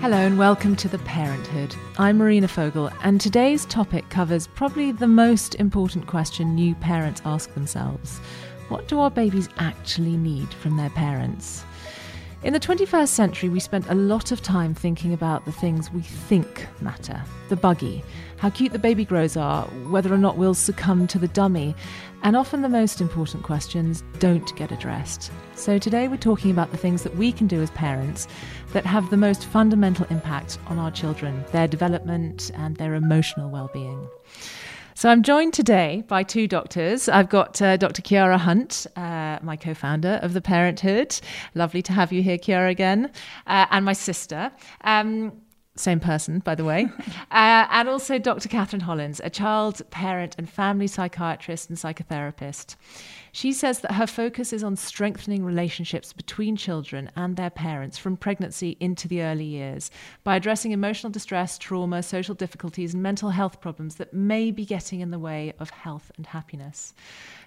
Hello and welcome to The Parenthood. I'm Marina Fogel, and today's topic covers probably the most important question new parents ask themselves what do our babies actually need from their parents? In the 21st century, we spent a lot of time thinking about the things we think matter the buggy, how cute the baby grows are, whether or not we'll succumb to the dummy, and often the most important questions don't get addressed. So today we're talking about the things that we can do as parents that have the most fundamental impact on our children, their development, and their emotional well being. So I'm joined today by two doctors. I've got uh, Dr. Chiara Hunt, uh, my co founder of The Parenthood. Lovely to have you here, Chiara, again. Uh, and my sister. Um, same person, by the way, uh, and also Dr. Kathryn Hollins, a child, parent, and family psychiatrist and psychotherapist. She says that her focus is on strengthening relationships between children and their parents from pregnancy into the early years by addressing emotional distress, trauma, social difficulties, and mental health problems that may be getting in the way of health and happiness.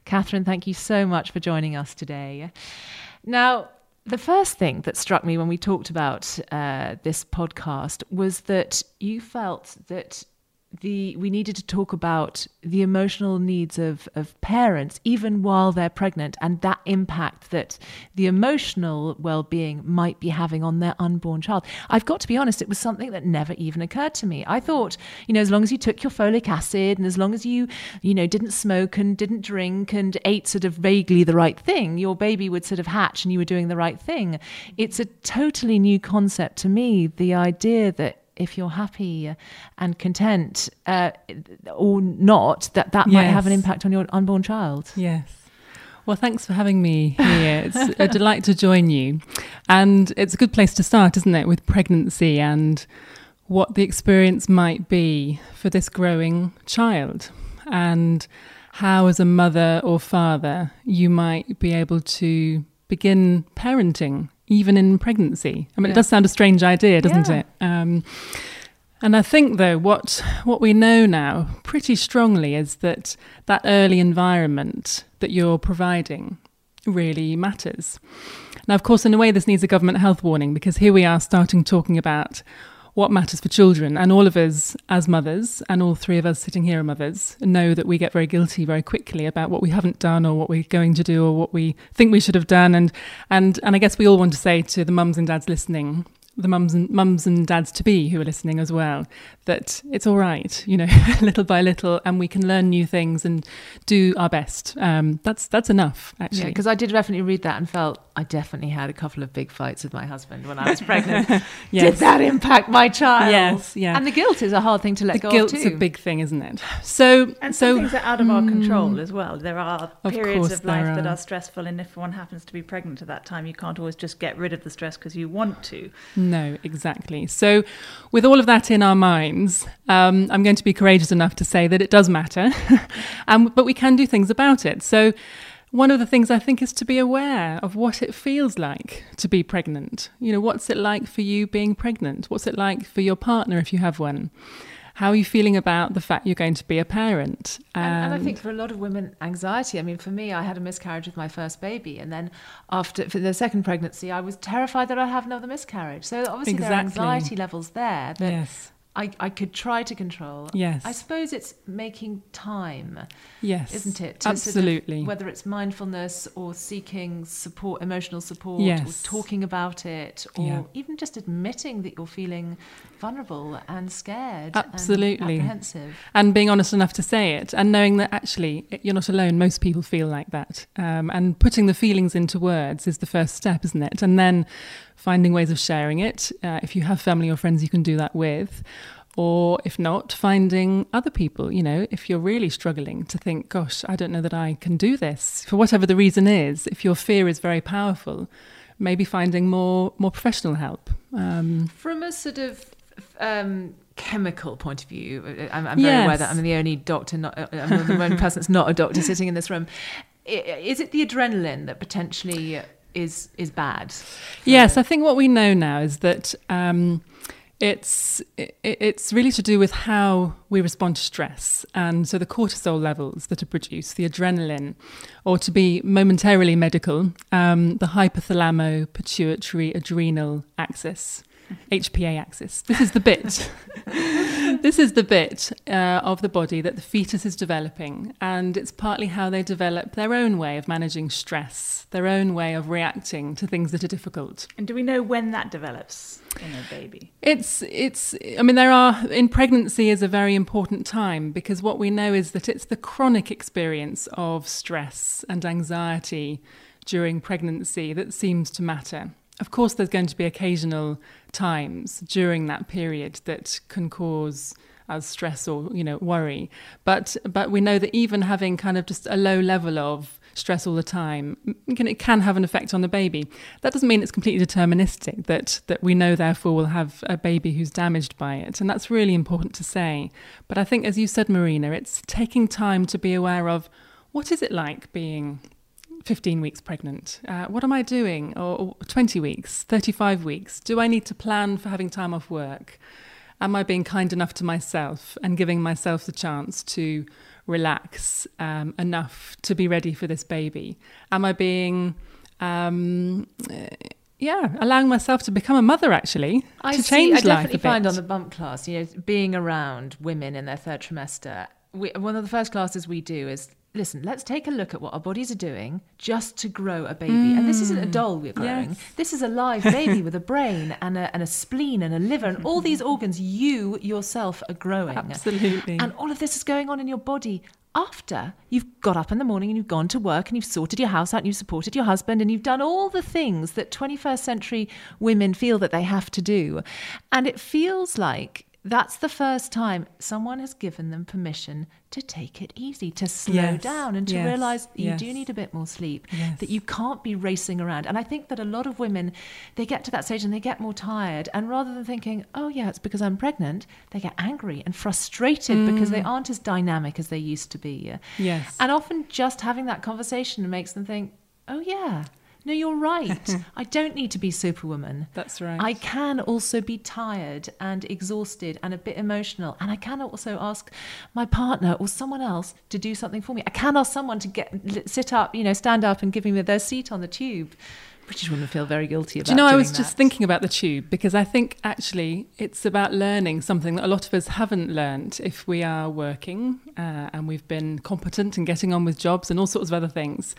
Kathryn, thank you so much for joining us today. Now, the first thing that struck me when we talked about uh, this podcast was that you felt that the we needed to talk about the emotional needs of of parents even while they're pregnant and that impact that the emotional well-being might be having on their unborn child. I've got to be honest it was something that never even occurred to me. I thought you know as long as you took your folic acid and as long as you you know didn't smoke and didn't drink and ate sort of vaguely the right thing your baby would sort of hatch and you were doing the right thing. It's a totally new concept to me the idea that if you're happy and content uh, or not, that that yes. might have an impact on your unborn child. Yes. Well, thanks for having me here. It's a delight to join you. And it's a good place to start, isn't it, with pregnancy and what the experience might be for this growing child and how, as a mother or father, you might be able to begin parenting even in pregnancy. I mean, yeah. it does sound a strange idea, doesn't yeah. it? Um, and I think, though, what what we know now pretty strongly is that that early environment that you're providing really matters. Now, of course, in a way, this needs a government health warning because here we are starting talking about what matters for children. And all of us, as mothers, and all three of us sitting here are mothers, know that we get very guilty very quickly about what we haven't done or what we're going to do or what we think we should have done. And and and I guess we all want to say to the mums and dads listening, the mums and mums and dads to be who are listening as well, that it's all right, you know, little by little, and we can learn new things and do our best. Um, that's that's enough, actually. Because I did definitely read that and felt I definitely had a couple of big fights with my husband when I was pregnant. yes. Did that impact my child? Yes, yeah. And the guilt is a hard thing to let the go guilt's of too. a big thing, isn't it? So, and so things are out of mm, our control as well. There are periods of, of life are. that are stressful, and if one happens to be pregnant at that time, you can't always just get rid of the stress because you want to. No, exactly. So, with all of that in our minds, um, I'm going to be courageous enough to say that it does matter, um, but we can do things about it. So one of the things I think is to be aware of what it feels like to be pregnant. You know, what's it like for you being pregnant? What's it like for your partner if you have one? How are you feeling about the fact you're going to be a parent? And, and, I um, think for a lot of women, anxiety. I mean, for me, I had a miscarriage with my first baby, and then after for the second pregnancy, I was terrified that I'd have another miscarriage. So obviously, exactly. there are anxiety levels there. But yes. I, I could try to control. Yes. I suppose it's making time. Yes. Isn't it? Absolutely. Sort of, whether it's mindfulness or seeking support, emotional support, yes. or talking about it, or yeah. even just admitting that you're feeling vulnerable and scared. Absolutely. And apprehensive. And being honest enough to say it and knowing that actually you're not alone. Most people feel like that. Um, and putting the feelings into words is the first step, isn't it? And then finding ways of sharing it. Uh, if you have family or friends you can do that with. Or if not, finding other people. You know, if you're really struggling to think, gosh, I don't know that I can do this, for whatever the reason is, if your fear is very powerful, maybe finding more, more professional help. Um, From a sort of um, chemical point of view, uh, I'm, I'm very yes. aware that I'm the only doctor, not, uh, I'm the only person that's not a doctor sitting in this room. Is it the adrenaline that potentially is is bad. Yes, I think what we know now is that um, it's it, it's really to do with how we respond to stress, and so the cortisol levels that are produced, the adrenaline, or to be momentarily medical, um, the hypothalamo pituitary adrenal axis. HPA axis. This is the bit. this is the bit uh, of the body that the fetus is developing, and it's partly how they develop their own way of managing stress, their own way of reacting to things that are difficult. And do we know when that develops in a baby? It's it's. I mean, there are in pregnancy is a very important time because what we know is that it's the chronic experience of stress and anxiety during pregnancy that seems to matter. Of course, there's going to be occasional times during that period that can cause us stress or you know worry. But but we know that even having kind of just a low level of stress all the time mm, can, it can have an effect on the baby. That doesn't mean it's completely deterministic that that we know therefore we'll have a baby who's damaged by it. And that's really important to say. But i think as you said marina it's taking time to be aware of what is it like being 15 weeks pregnant. Uh, what am I doing? Or, or 20 weeks, 35 weeks? Do I need to plan for having time off work? Am I being kind enough to myself and giving myself the chance to relax um, enough to be ready for this baby? Am I being, um, yeah, allowing myself to become a mother actually I to change see, I definitely find on the bump class, you know, being around women in their third trimester. We, one of the first classes we do is listen, let's take a look at what our bodies are doing just to grow a baby. Mm. And this isn't a mm. doll we're growing. Yes. This is a live baby with a brain and a, and a spleen and a liver and all these organs you yourself are growing. Absolutely. And all of this is going on in your body after you've got up in the morning and you've gone to work and you've sorted your house out and you've supported your husband and you've done all the things that 21st century women feel that they have to do. And it feels like that's the first time someone has given them permission to take it easy, to slow yes. down, and to yes. realize you yes. do need a bit more sleep, that you can't be racing around. And I think that a lot of women, they get to that stage and they get more tired. And rather than thinking, oh, yeah, it's because I'm pregnant, they get angry and frustrated mm. because they aren't as dynamic as they used to be. Yes. And often just having that conversation makes them think, oh, yeah no, you're right. I don't need to be Superwoman. That's right. I can also be tired and exhausted and a bit emotional. And I can also ask my partner or someone else to do something for me. I can ask someone to get sit up, you know, stand up and give me their seat on the tube. British women feel very guilty about. Do you know, I was that. just thinking about the tube because I think actually it's about learning something that a lot of us haven't learned if we are working uh, and we've been competent and getting on with jobs and all sorts of other things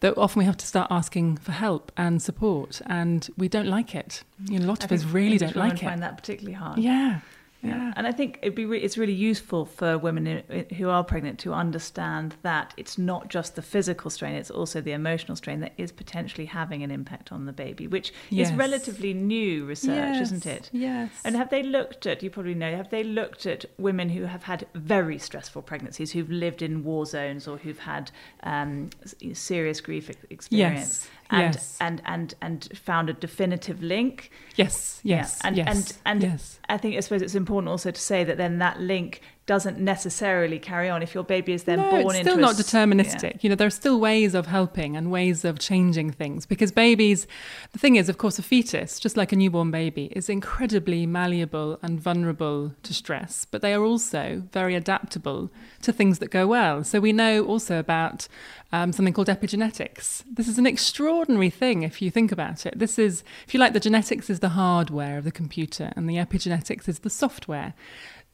that often we have to start asking for help and support, and we don't like it. You know, a lot of us really don't like it. I find that particularly hard. Yeah, yeah. And I think it'd be re- it's really useful for women who are pregnant to understand that it's not just the physical strain, it's also the emotional strain that is potentially having an impact on the baby, which yes. is relatively new research, yes. isn't it? Yes. And have they looked at, you probably know, have they looked at women who have had very stressful pregnancies, who've lived in war zones or who've had um, serious grief experience? Yes and yes. and and and found a definitive link. Yes, yes, yeah. and yes, and and yes. I think I suppose it's important also to say that then that link doesn't necessarily carry on if your baby is then born into. no, born it's still a not s- deterministic. yeah. You know, there are still ways of helping and ways of changing things because babies. The thing is, of course, a fetus, just like a newborn baby, is incredibly malleable and vulnerable to stress, but they are also very adaptable to things that go well. So we know also about um, something called epigenetics. This is an extraordinary thing if you think about it. This is, if you like, the genetics is the hardware of the computer, and the epigenetics is the software.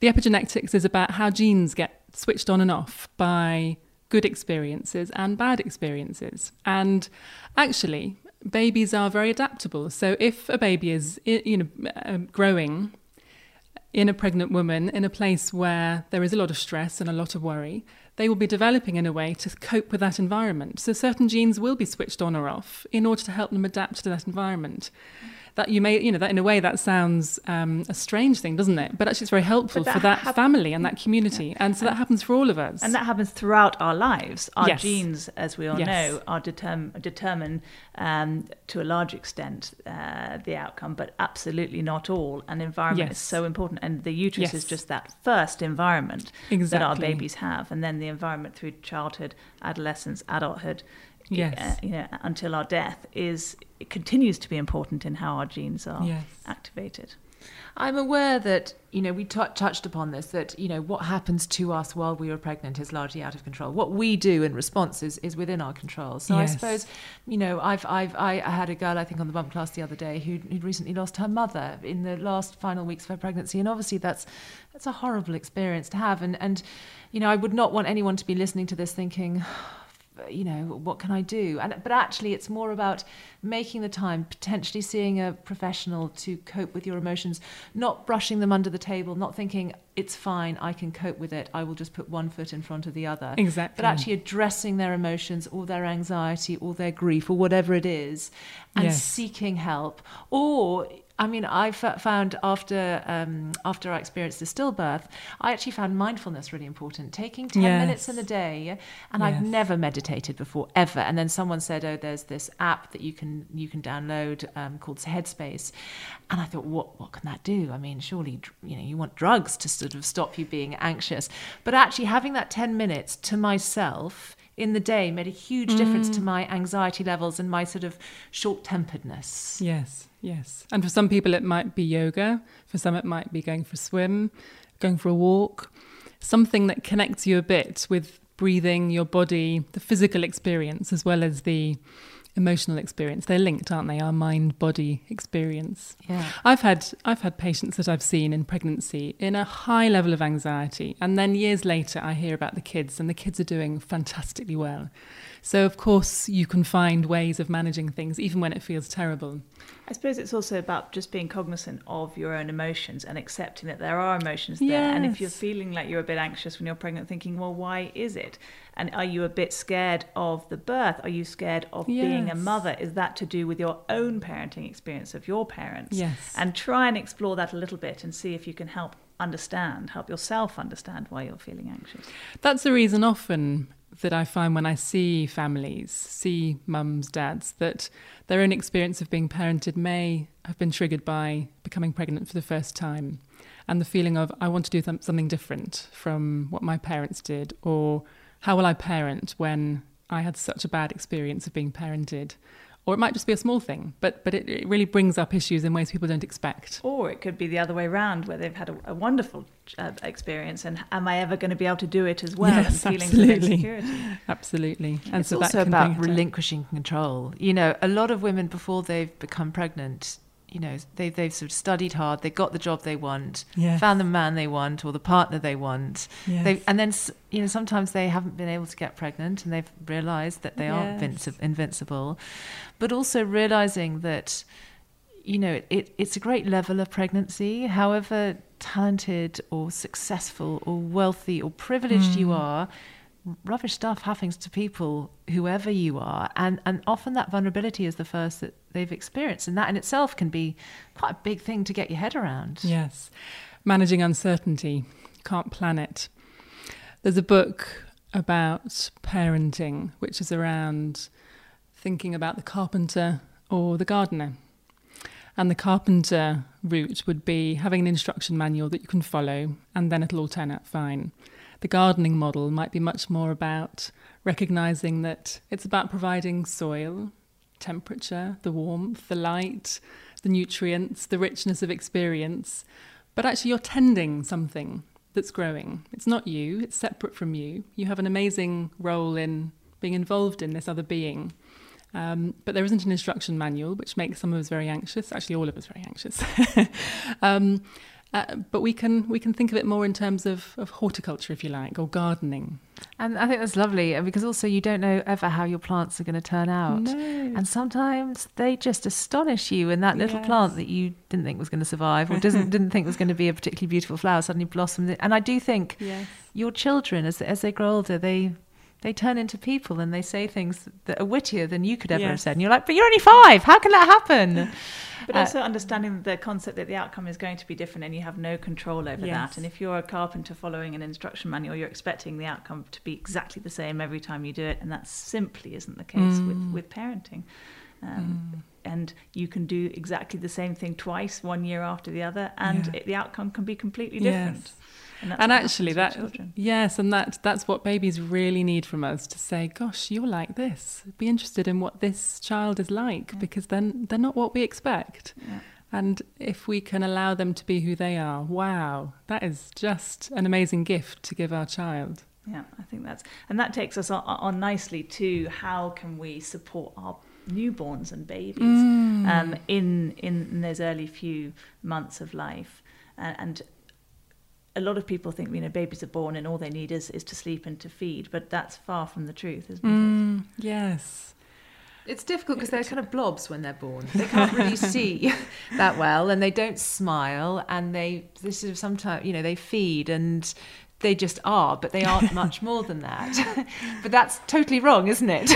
The epigenetics is about how genes get switched on and off by good experiences and bad experiences. And actually, babies are very adaptable. So if a baby is, you know, um, growing in a pregnant woman in a place where there is a lot of stress and a lot of worry, they will be developing in a way to cope with that environment. So certain genes will be switched on or off in order to help them adapt to that environment. That you may, you know, that in a way that sounds um, a strange thing, doesn't it? But actually, it's very helpful But for that that hap- family and that community, and so that happens for all of us. And that happens throughout our lives. Our Yes. genes, as we all Yes. know, are determ- determine um, to a large extent uh, the outcome, but absolutely not all. And environment is so important. And the uterus is just that first environment that our babies have. And then the environment through childhood, adolescence, adulthood. Yes. uh, you know, until our death is it continues to be important in how our genes are Yes. activated. I'm aware that, you know, we t- touched upon this, that, you know, what happens to us while we are pregnant is largely out of control. What we do in response is, is within our control. So I suppose, you know, I've, I've, I, I had a girl, I think, on the bump class the other day who'd, who'd recently lost her mother in the last final weeks of her pregnancy. And obviously that's, that's a horrible experience to have. And, and, you know, I would not want anyone to be listening to this thinking, you know what can i do and but actually it's more about making the time potentially seeing a professional to cope with your emotions not brushing them under the table not thinking it's fine i can cope with it i will just put one foot in front of the other Exactly. but actually addressing their emotions or their anxiety or their grief or whatever it is and Yes. seeking help or I mean, I f- found after um, after I experienced the stillbirth, I actually found mindfulness really important. Taking ten Yes. minutes in a day, and I've never meditated before ever. And then someone said, "Oh, there's this app that you can you can download um, called Headspace," and I thought, "What what can that do? I mean, surely you know you want drugs to sort of stop you being anxious, but actually having that ten minutes to myself." In the day, made a huge difference to mm. my anxiety levels and my sort of short-temperedness. Yes, yes. And for some people, it might be yoga. For some, it might be going for a swim, going for a walk. Something that connects you a bit with breathing, your body, the physical experience, as well as the emotional experience. They're linked, aren't they? Our mind body experience. Yeah. I've had I've had patients that I've seen in pregnancy in a high level of anxiety, and then years later I hear about the kids, and the kids are doing fantastically well. So of course you can find ways of managing things, even when it feels terrible. I suppose it's also about just being cognizant of your own emotions and accepting that there are emotions there. And if you're feeling like you're a bit anxious when you're pregnant, thinking, well, why is it? And are you a bit scared of the birth? Are you scared of being a mother? Is that to do with your own parenting experience of your parents? Yes. And try and explore that a little bit and see if you can help understand, help yourself understand why you're feeling anxious. That's the reason often that I find when I see families, see mums, dads, that their own experience of being parented may have been triggered by becoming pregnant for the first time and the feeling of, I want to do some- something different from what my parents did, or how will I parent when I had such a bad experience of being parented? Or it might just be a small thing, but, but it, it really brings up issues in ways people don't expect. Or it could be the other way around, where they've had a, a wonderful uh, experience, and am I ever going to be able to do it as well? Yes, and absolutely. Absolutely. And it's so that also can about bring it up. relinquishing control. You know, a lot of women before they've become pregnant, you know, they they've sort of studied hard, they got the job they want, Yes. found the man they want or the partner they want. Yes. They and then you know sometimes they haven't been able to get pregnant and they've realised that they aren't Yes. invinci- invincible, but also realising that. You know, it, it's a great level of pregnancy. However talented or successful or wealthy or privileged you mm. are, rubbish stuff happens to people whoever you are and and often that vulnerability is the first that they've experienced and that in itself can be quite a big thing to get your head around Yes. Managing uncertainty. Can't plan it. There's a book about parenting, which is around thinking about the carpenter or the gardener. And the carpenter route would be having an instruction manual that you can follow, and then it'll all turn out fine. The gardening model might be much more about recognizing that it's about providing soil, temperature, the warmth, the light, the nutrients, the richness of experience, but actually you're tending something that's growing. It's not you, it's separate from you. You have an amazing role in being involved in this other being. Um, but there isn't an instruction manual, which makes some of us very anxious. Actually, all of us very anxious. um, uh, but we can we can think of it more in terms of, of horticulture, if you like, or gardening. And I think that's lovely because also you don't know ever how your plants are going to turn out. No. And sometimes they just astonish you, and that little Yes. plant that you didn't think was going to survive or doesn't didn't think was going to be a particularly beautiful flower suddenly blossomed. And I do think Yes. your children, as as they grow older, they they turn into people and they say things that are wittier than you could ever have said. And you're like, but you're only five. How can that happen? But Uh, also understanding the concept that the outcome is going to be different and you have no control over Yes. that. And if you're a carpenter following an instruction manual, you're expecting the outcome to be exactly the same every time you do it. And that simply isn't the case Mm. with, with parenting. Um, And you can do exactly the same thing twice, one year after the other, and Yeah. it, the outcome can be completely different. Yes. And, and actually that children. yes and that that's what babies really need from us to say gosh you're like this be interested in what this child is like Yeah. because then they're not what we expect Yeah. and if we can allow them to be who they are wow that is just an amazing gift to give our child Yeah, I think that's and that takes us on, on nicely to how can we support our newborns and babies Mm. um, in, in in those early few months of life, and, and a lot of people think you know babies are born and all they need is, is to sleep and to feed, but that's far from the truth, isn't Mm, yes It's difficult because they're kind of blobs when they're born. They can't really see that well, and they don't smile, and they this sort of sometimes you know they feed and they just are, but they aren't much more than that. but that's totally wrong, isn't it?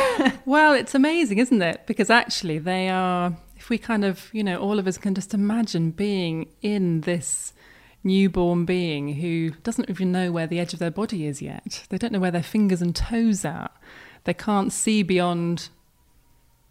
Well, it's amazing, isn't it? Because actually, they are, if we kind of, you know, all of us can just imagine being in this newborn being who doesn't even know where the edge of their body is yet. They don't know where their fingers and toes are. They can't see beyond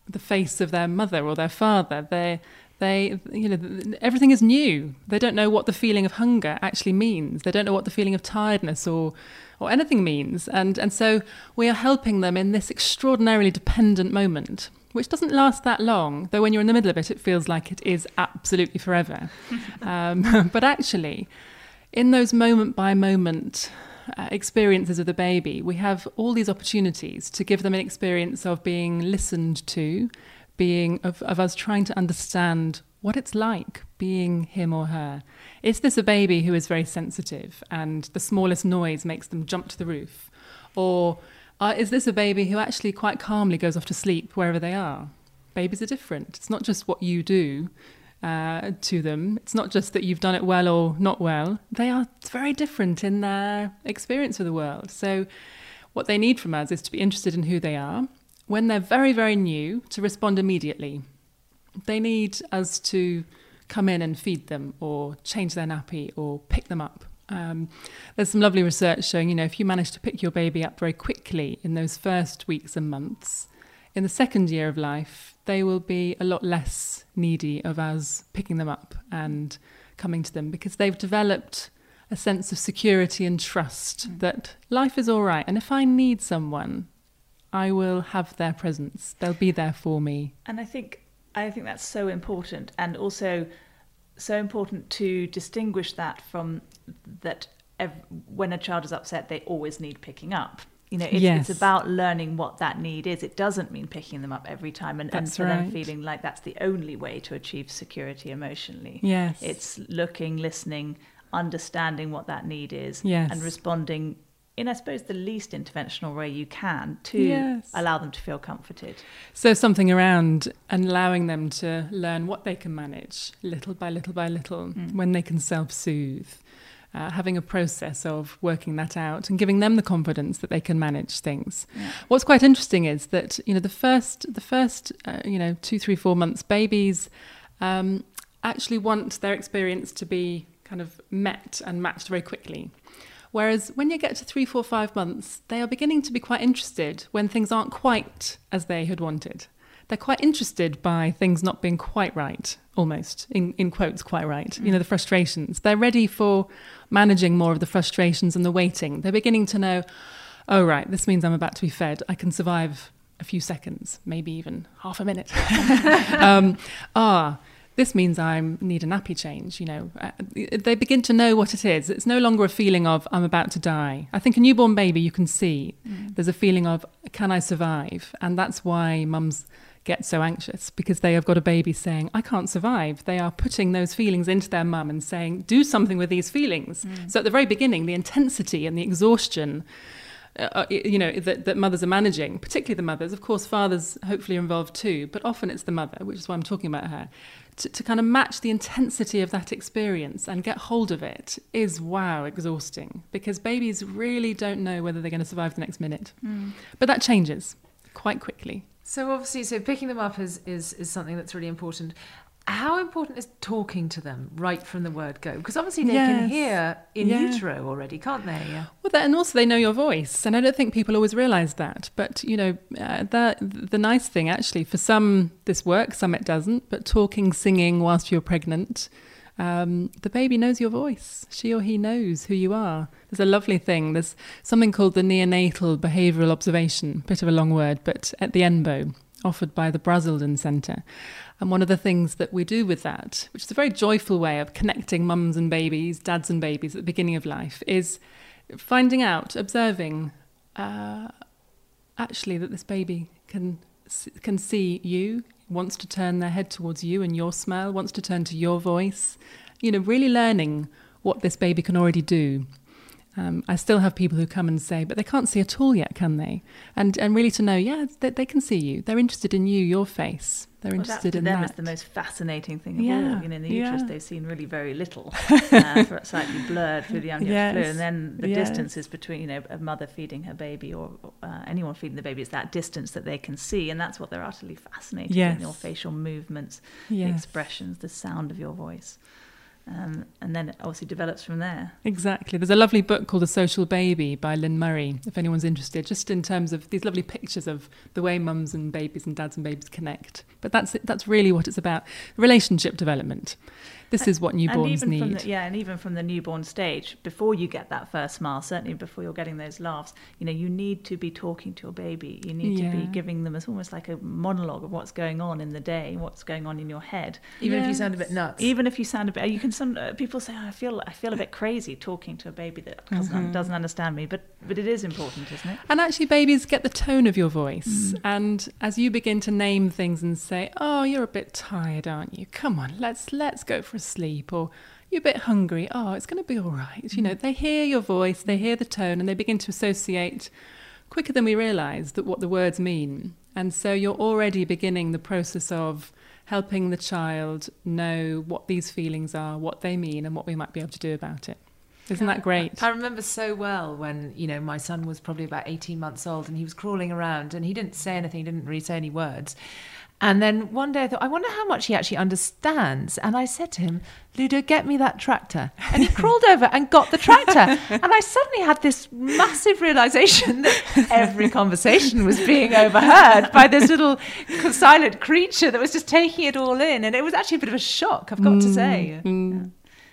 the face of their mother or their father. They, they, you know, everything is new. They don't know what the feeling of hunger actually means. They don't know what the feeling of tiredness or, or anything means. And and so we are helping them in this extraordinarily dependent moment, which doesn't last that long. Though when you're in the middle of it, it feels like it is absolutely forever. um, but actually, in those moment by moment uh, experiences of the baby, we have all these opportunities to give them an experience of being listened to, being of, of us trying to understand what it's like being him or her. Is this a baby who is very sensitive and the smallest noise makes them jump to the roof? Or uh, is this a baby who actually quite calmly goes off to sleep wherever they are? Babies are different. It's not just what you do uh, to them. It's not just that you've done it well or not well. They are very different in their experience of the world. So, what they need from us is to be interested in who they are. When they're very, very new, to respond immediately. They need us to come in and feed them or change their nappy or pick them up. Um, there's some lovely research showing, you know, if you manage to pick your baby up very quickly in those first weeks and months, in the second year of life, they will be a lot less needy of us picking them up and coming to them because they've developed a sense of security and trust that life is all right. And if I need someone, I will have their presence. They'll be there for me. And I think I think that's so important, and also so important to distinguish that from that. Ev- when a child is upset, they always need picking up. You know, it's, Yes. it's about learning what that need is. It doesn't mean picking them up every time, and, and for them feeling like that's the only way to achieve security emotionally. Yes. It's looking, listening, understanding what that need is, Yes. and responding in, I suppose, the least interventional way you can to Yes. allow them to feel comforted. So something around and allowing them to learn what they can manage little by little by little mm. when they can self-soothe. Uh, having a process of working that out and giving them the confidence that they can manage things. Yeah. What's quite interesting is that you know the first the first uh, you know two three four months babies um, actually want their experience to be kind of met and matched very quickly. Whereas when you get to three, four, five months, they are beginning to be quite interested when things aren't quite as they had wanted. They're quite interested by things not being quite right, almost, in, in quotes, quite right. Mm. You know, the frustrations. They're ready for managing more of the frustrations and the waiting. They're beginning to know, oh, right, this means I'm about to be fed. I can survive a few seconds, maybe even half a minute. um, ah, this means I need a nappy change. You know, uh, they begin to know what it is. It's no longer a feeling of I'm about to die. I think a newborn baby you can see mm. there's a feeling of can I survive, and that's why mums get so anxious because they have got a baby saying I can't survive. They are putting those feelings into their mum and saying do something with these feelings. Mm. So at the very beginning, the intensity and the exhaustion uh, uh you know that, that, mothers are managing particularly the mothers of course fathers hopefully are involved too but often it's the mother which is why i'm talking about her to, to kind of match the intensity of that experience and get hold of it is wow exhausting because babies really don't know whether they're going to survive the next minute mm. but that changes quite quickly so obviously so picking them up is is, is something that's really important how important is talking to them right from the word go? Because obviously they yes. can hear in yeah. utero already, can't they? Yeah. Well, and also they know your voice, and I don't think people always realise that. But you know, uh, the the nice thing actually for some this works, some it doesn't. But talking, singing whilst you're pregnant, um, the baby knows your voice. She or he knows who you are. There's a lovely thing. There's something called the neonatal behavioural observation. Bit of a long word, but at the NBO offered by the Brazelton Centre. And one of the things that we do with that, which is a very joyful way of connecting mums and babies, dads and babies at the beginning of life, is finding out, observing uh, actually that this baby can can see you, wants to turn their head towards you and your smell, wants to turn to your voice. You know, really learning what this baby can already do. Um, I still have people who come and say, but they can't see at all yet, can they? And and really to know, yeah, they, they can see you. They're interested in you, your face. They're well, interested in them that. the most fascinating thing of yeah. all. You know, in the uterus, yeah. they've seen really very little, uh, slightly blurred through the amniotic yes. fluid, and then the yes. distances between you know a mother feeding her baby or uh, anyone feeding the baby. It's that distance that they can see, and that's what they're utterly fascinated yes. in your facial movements, the expressions, the sound of your voice. Um, and then it obviously develops from there. Exactly. There's a lovely book called The Social Baby by Lynne Murray, if anyone's interested, just in terms of these lovely pictures of the way mums and babies and dads and babies connect. But that's that's really what it's about relationship development. This is what newborns need. The, yeah, and even from the newborn stage, before you get that first smile, certainly before you're getting those laughs, you know, you need to be talking to your baby. You need yeah. to be giving them as almost like a monologue of what's going on in the day, what's going on in your head. Even yes. if you sound a bit nuts. Even if you sound a bit, you can. Some uh, people say, oh, I feel, I feel a bit crazy talking to a baby that doesn't, mm-hmm. doesn't understand me, but but it is important, isn't it? And actually, babies get the tone of your voice, mm. and as you begin to name things and say, "Oh, you're a bit tired, aren't you? Come on, let's let's go for a sleep," or you're a bit hungry. Oh, it's going to be all right. You know, mm. they hear your voice, they hear the tone, and they begin to associate quicker than we realize that what the words mean. And so you're already beginning the process of helping the child know what these feelings are, what they mean, and what we might be able to do about it. Isn't that great? I remember so well when, you know, my son was probably about 18 months old and he was crawling around and he didn't say anything, he didn't really say any words. And then one day I thought, I wonder how much he actually understands. And I said to him, Ludo, get me that tractor. And he crawled over and got the tractor. And I suddenly had this massive realization that every conversation was being overheard by this little silent creature that was just taking it all in. And it was actually a bit of a shock, I've got mm, to say. Mm. Yeah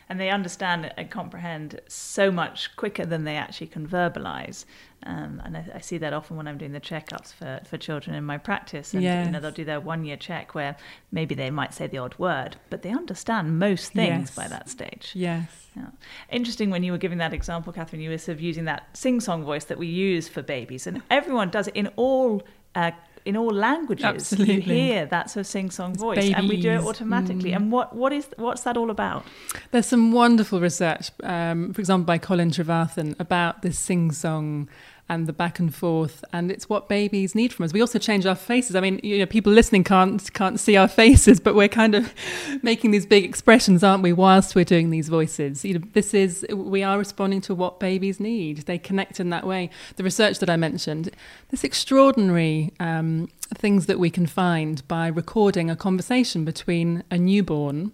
and they understand and comprehend so much quicker than they actually can verbalize. Um, and I, I, see that often when I'm doing the checkups for, for children in my practice. And yes. you know, they'll do their one year check where maybe they might say the odd word, but they understand most things yes. by that stage. Yes. Yeah. Interesting when you were giving that example, Kathryn, you were sort of using that sing song voice that we use for babies. And everyone does it in all uh, in all languages. Absolutely. You hear that sort of sing song voice, babies. and we do it automatically. Mm. And what, what is what's that all about? There's some wonderful research, um, for example, by Colwyn Trevarthen about this sing song and the back and forth and it's what babies need from us. We also change our faces. I mean you know people listening can't can't see our faces but we're kind of making these big expressions aren't we whilst we're doing these voices? You know this is we are responding to what babies need. They connect in that way. The research that i mentioned this extraordinary um, things that we can find by recording a conversation between a newborn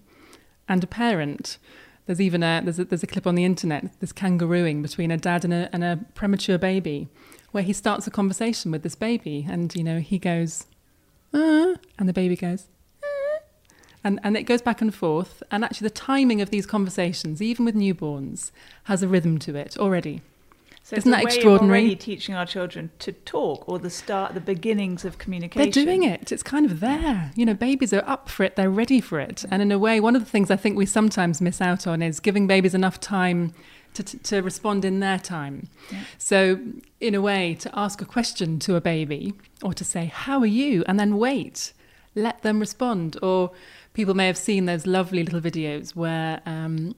and a parent there's even a there's a, there's a clip on the internet. This kangarooing between a dad and a, and a premature baby, where he starts a conversation with this baby, and you know he goes, uh, and the baby goes, uh, and, and it goes back and forth. And actually, the timing of these conversations, even with newborns, has a rhythm to it already. So Isn't that extraordinary? Teaching our children to talk, or the start, the beginnings of communication. They're doing it. It's kind of there. You know, babies are up for it. They're ready for it. And in a way, one of the things I think we sometimes miss out on is giving babies enough time to, to, to respond in their time. Yeah. So, in a way, to ask a question to a baby or to say, How are you? and then wait, let them respond. Or people may have seen those lovely little videos where um,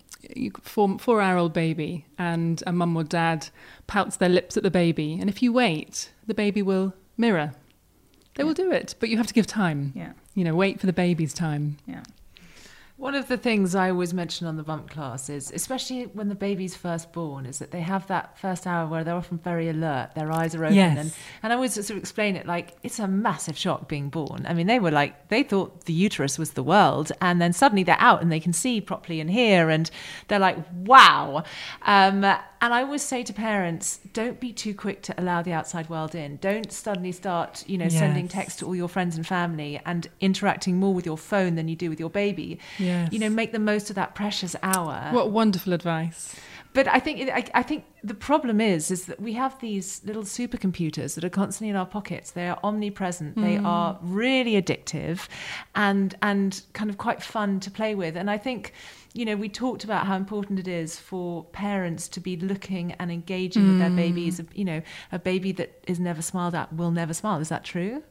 four, four hour old baby and a mum or dad pouts their lips at the baby. And if you wait, the baby will mirror. They will do it, but you have to give time. Yeah, You know, wait for the baby's time. yeah. One of the things I always mention on the bump class is, especially when the baby's first born, is that they have that first hour where they're often very alert, their eyes are open, Yes. and and I always sort of explain it like it's a massive shock being born. I mean, they were like they thought the uterus was the world, and then suddenly they're out and they can see properly and hear, and they're like, wow. Um, and I always say to parents, don't be too quick to allow the outside world in. Don't suddenly start, you know, sending Yes. text to all your friends and family and interacting more with your phone than you do with your baby Yes. you know make the most of that precious hour What wonderful advice. But i think I, I think the problem is is that we have these little supercomputers that are constantly in our pockets. They are omnipresent. They hmm. are really addictive and and kind of quite fun to play with. And i think you know we talked about how important it is for parents to be looking and engaging with their hmm. babies. You know a baby that is never smiled at will never smile. Is that true?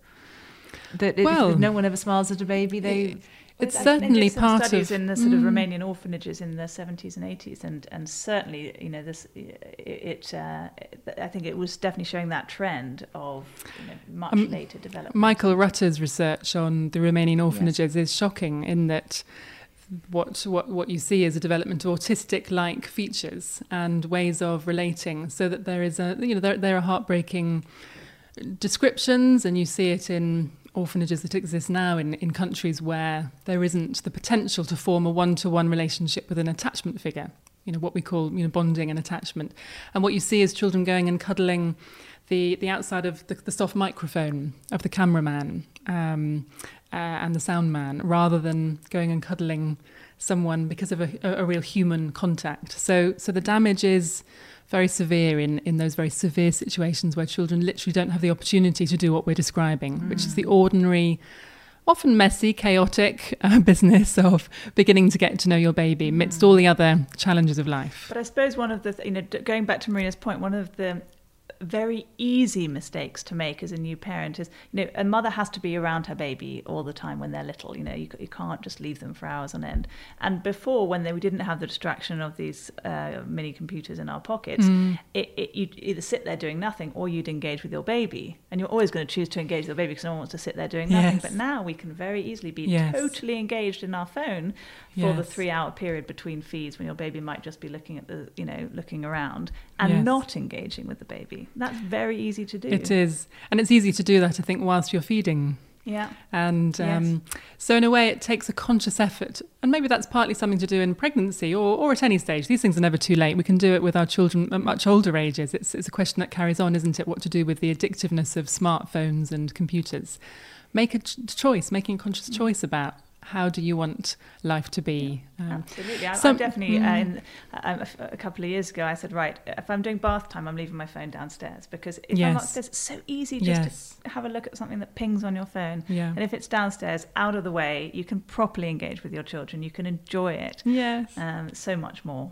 That Well, if no one ever smiles at a baby they It's I- certainly some part studies of. in the sort of Mm. Romanian orphanages in the 70s and 80s, and and certainly, you know, this it. Uh, I think it was definitely showing that trend of you know, much Um, later development. Michael Rutter's research on the Romanian orphanages is shocking in that what, what, what you see is a development of autistic like features and ways of relating, so that there is a, you know, there, there are heartbreaking descriptions, and you see it in orphanages that exist now in, in countries where there isn't the potential to form a one to one relationship with an attachment figure. You know, what we call you know, bonding and attachment. And what you see is children going and cuddling the, the outside of the, the soft microphone of the cameraman um, uh, and the sound man rather than going and cuddling someone because of a, a, a real human contact. So, so the damage is very severe in, in those very severe situations where children literally don't have the opportunity to do what we're describing, which is the ordinary, often messy, chaotic uh, business of beginning to get to know your baby amidst all the other challenges of life. But I suppose one of the, th- you know, going back to Marina's point, one of the very easy mistakes to make as a new parent is, you know, a mother has to be around her baby all the time when they're little. You know, you, you can't just leave them for hours on end. And before, when they, we didn't have the distraction of these uh, mini computers in our pockets, Mm. it, it, you'd either sit there doing nothing or you'd engage with your baby. And you're always going to choose to engage with your baby because no one wants to sit there doing nothing. Yes. But now we can very easily be Yes. totally engaged in our phone for the three hour period between feeds when your baby might just be looking at the you know looking around and Yes. not engaging with the baby that's very easy to do It is. And it's easy to do that, I think, whilst you're feeding. yeah And um, so, in a way, it takes a conscious effort. And maybe that's partly something to do in pregnancy or, or at any stage. These things are never too late. We can do it with our children at much older ages. It's, it's a question that carries on, isn't it? What to do with the addictiveness of smartphones and computers. Make a ch- choice, making a conscious choice about how do you want life to be. Um, absolutely I, some- I'm definitely uh, Mm. in, um, a, f- a couple of years ago I said right if I'm doing bath time I'm leaving my phone downstairs because if I'm Yes. upstairs it's so easy just yes. to have a look at something that pings on your phone Yeah. and if it's downstairs out of the way you can properly engage with your children you can enjoy it Yes. um, so much more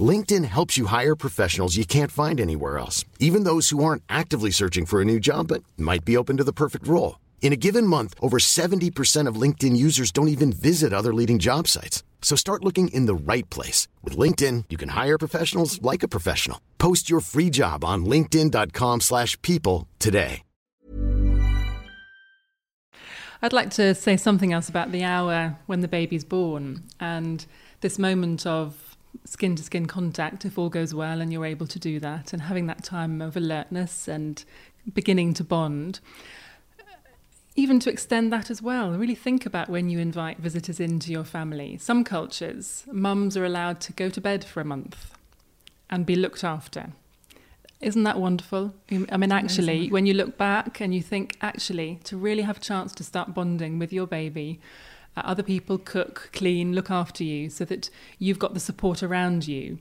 LinkedIn helps you hire professionals you can't find anywhere else, even those who aren't actively searching for a new job but might be open to the perfect role. In a given month, over 70% of LinkedIn users don't even visit other leading job sites. So start looking in the right place. With LinkedIn, you can hire professionals like a professional. Post your free job on linkedin.com slash people today. I'd like to say something else about the hour when the baby's born and this moment of skin to skin contact, if all goes well and you're able to do that, and having that time of alertness and beginning to bond. Even to extend that as well, really think about when you invite visitors into your family. Some cultures, mums are allowed to go to bed for a month and be looked after. Isn't that wonderful? I mean, actually, when you look back and you think, actually, to really have a chance to start bonding with your baby, other people cook, clean, look after you so that you've got the support around you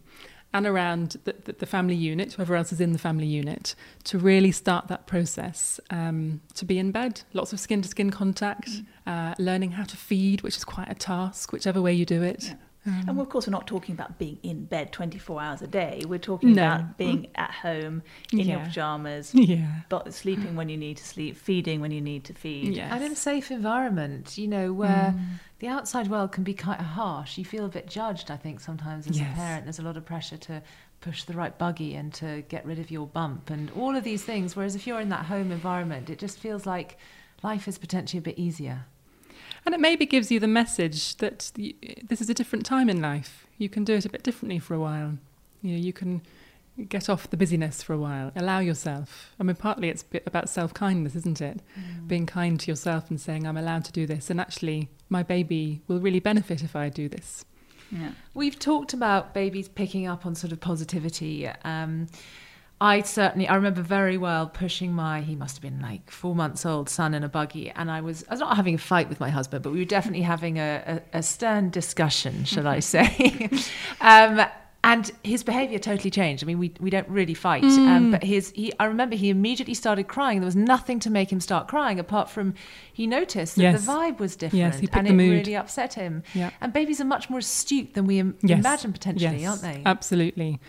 and around the, the, the family unit, whoever else is in the family unit, to really start that process um, to be in bed. Lots of skin to skin contact, mm. uh, learning how to feed, which is quite a task, whichever way you do it. Yeah. Um, and of course, we're not talking about being in bed 24 hours a day. We're talking no. about being at home in yeah. your pajamas, yeah. but sleeping when you need to sleep, feeding when you need to feed. Yes. And in a safe environment, you know, where mm. the outside world can be quite harsh. You feel a bit judged, I think, sometimes as yes. a parent. There's a lot of pressure to push the right buggy and to get rid of your bump and all of these things. Whereas if you're in that home environment, it just feels like life is potentially a bit easier. And it maybe gives you the message that this is a different time in life. You can do it a bit differently for a while. You know, you can get off the busyness for a while. Allow yourself. I mean, partly it's about self kindness, isn't it? Mm. Being kind to yourself and saying, I'm allowed to do this. And actually, my baby will really benefit if I do this. Yeah. We've talked about babies picking up on sort of positivity. Um, I certainly I remember very well pushing my he must have been like four months old son in a buggy. And I was I was not having a fight with my husband but we were definitely having a, a, a stern discussion shall I say. Um, and his behavior totally changed. I mean, we, we don't really fight, um, mm. um, but his he I remember he immediately started crying. There was nothing to make him start crying apart from he noticed that yes. the vibe was different, yes, he and it mood. really upset him. Yeah. And babies are much more astute than we Im- yes. imagine potentially, aren't they? Absolutely.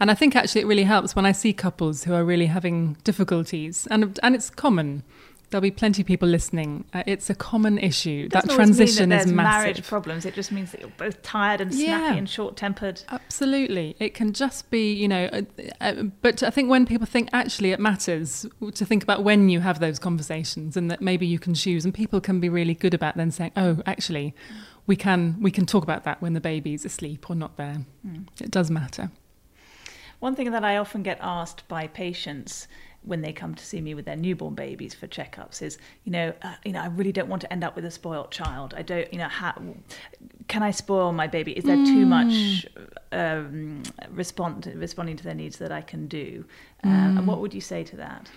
And I think actually it really helps when I see couples who are really having difficulties, and and it's common there'll be plenty of people listening. Uh, it's a common issue. That transition that is massive. Marriage problems. It just means that you're both tired and snappy yeah, and short-tempered. Absolutely, it can just be you know. Uh, uh, but I think when people think actually it matters to think about when you have those conversations and that maybe you can choose, and people can be really good about then saying, oh, actually, we can we can talk about that when the baby's asleep or not there. Mm. It does matter. One thing that I often get asked by patients when they come to see me with their newborn babies for checkups is, you know, uh, you know, I really don't want to end up with a spoiled child. I don't, you know, how, can I spoil my baby? Is there mm. too much um, respond responding to their needs that I can do? Uh, mm. And what would you say to that?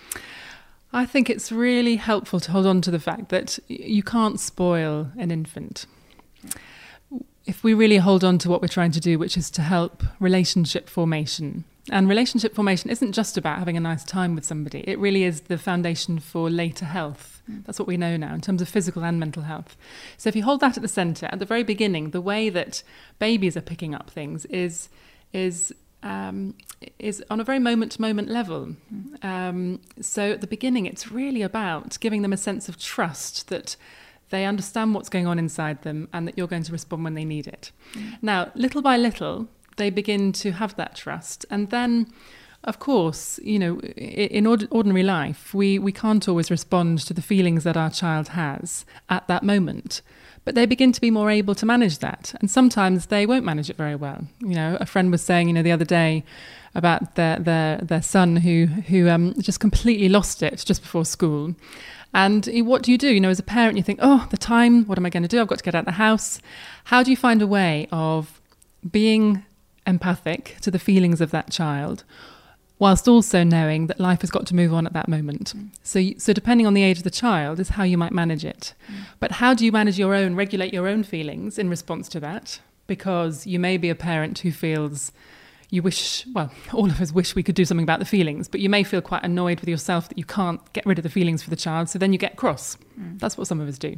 I think it's really helpful to hold on to the fact that you can't spoil an infant. If we really hold on to what we're trying to do, which is to help relationship formation, and relationship formation isn't just about having a nice time with somebody, it really is the foundation for later health. Mm. That's what we know now in terms of physical and mental health. So if you hold that at the centre, at the very beginning, the way that babies are picking up things is is um, is on a very moment to moment level. Mm. Um, so at the beginning, it's really about giving them a sense of trust that they understand what's going on inside them and that you're going to respond when they need it. Mm. Now, little by little, they begin to have that trust. And then, of course, you know, in ordinary life, we, we can't always respond to the feelings that our child has at that moment. But they begin to be more able to manage that. And sometimes they won't manage it very well. You know, a friend was saying, you know, the other day about their, their, their son who, who um, just completely lost it just before school. And what do you do? You know, as a parent, you think, oh, the time, what am I going to do? I've got to get out of the house. How do you find a way of being empathic to the feelings of that child whilst also knowing that life has got to move on at that moment. Mm. So, so depending on the age of the child is how you might manage it. Mm. But how do you manage your own, regulate your own feelings in response to that? Because you may be a parent who feels you wish, well, all of us wish we could do something about the feelings, but you may feel quite annoyed with yourself that you can't get rid of the feelings for the child, so then you get cross. Mm. That's what some of us do.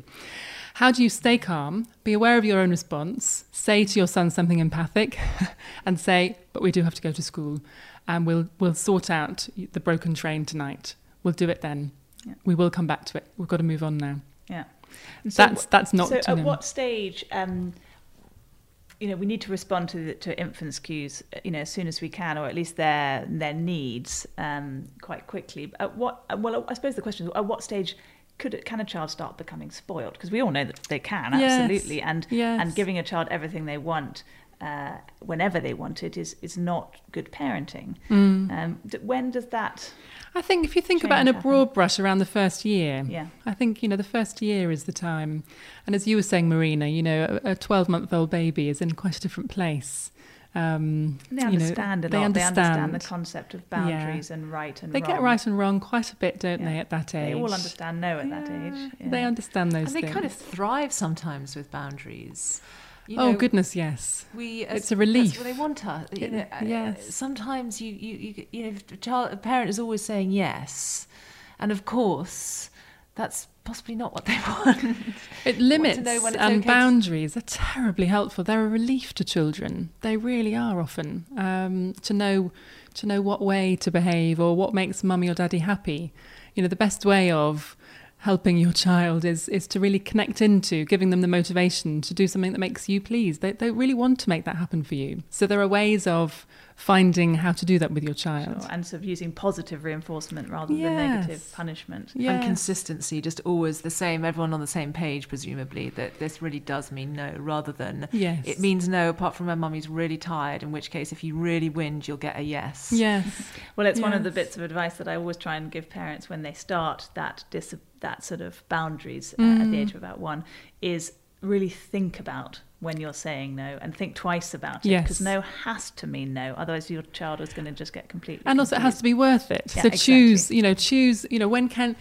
How do you stay calm, be aware of your own response, say to your son something empathic, and say, but we do have to go to school, and we'll, we'll sort out the broken train tonight. We'll do it then. Yeah. We will come back to it. We've got to move on now. Yeah. So that's, that's not. So, at know, what stage. Um, you know, we need to respond to the, to infants' cues, you know, as soon as we can, or at least their their needs, um, quite quickly. At what? Well, I suppose the question is, at what stage could it, can a child start becoming spoiled? Because we all know that they can Yes. absolutely, and Yes. and giving a child everything they want. Uh, whenever they want it is is not good parenting. Mm. Um, d- when does that? I think if you think about in a happen? broad brush around the first year, Yeah. I think you know the first year is the time. And as you were saying, Marina, you know, a twelve-month-old baby is in quite a different place. Um, They you know, understand a they understand. They understand the concept of boundaries and right and wrong. They wrong. get right and wrong quite a bit, don't Yeah. they, at that age? They all understand no at that age. Yeah. They understand those And they things. kind of thrive sometimes with boundaries. You oh goodness, yes. We, It's a that's relief. what they want us. You know, uh, Yes. Sometimes you, you, you, you know, a child, a parent is always saying yes, and of course, that's possibly not what they want. It limits it's and okay to- boundaries are terribly helpful. They're a relief to children. They really are often um, to know to know what way to behave or what makes mummy or daddy happy. You know, the best way of helping your child is is to really connect into giving them the motivation to do something that makes you pleased. They they really want to make that happen for you. So there are ways of finding how to do that with your child. Sure, and sort of using positive reinforcement rather than negative punishment. And consistency, just always the same, everyone on the same page, presumably, that this really does mean no, rather than Yes. it means no, apart from when mummy's really tired, in which case, if you really whinge, you'll get a yes. Yes. Well, it's one of the bits of advice that I always try and give parents when they start that dis- that sort of boundaries uh, Mm. at the age of about one is really think about when you're saying no and think twice about it Yes. because no has to mean no otherwise your child is going to just get completely and also it has to be worth it. Yeah, so choose you know choose you know when can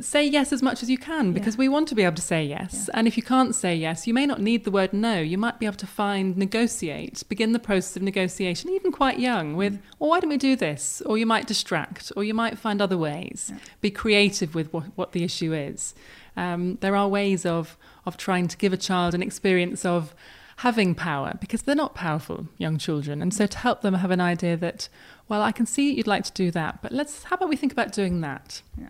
say yes as much as you can because Yeah. we want to be able to say yes. And if you can't say yes you may not need the word no. You might be able to find negotiate begin the process of negotiation even quite young with well why don't we do this? Or you might distract or you might find other ways. Be creative with what, what the issue is. Um, there are ways of of trying to give a child an experience of having power because they're not powerful young children and so to help them have an idea that well i can see you'd like to do that but let's how about we think about doing that Yeah.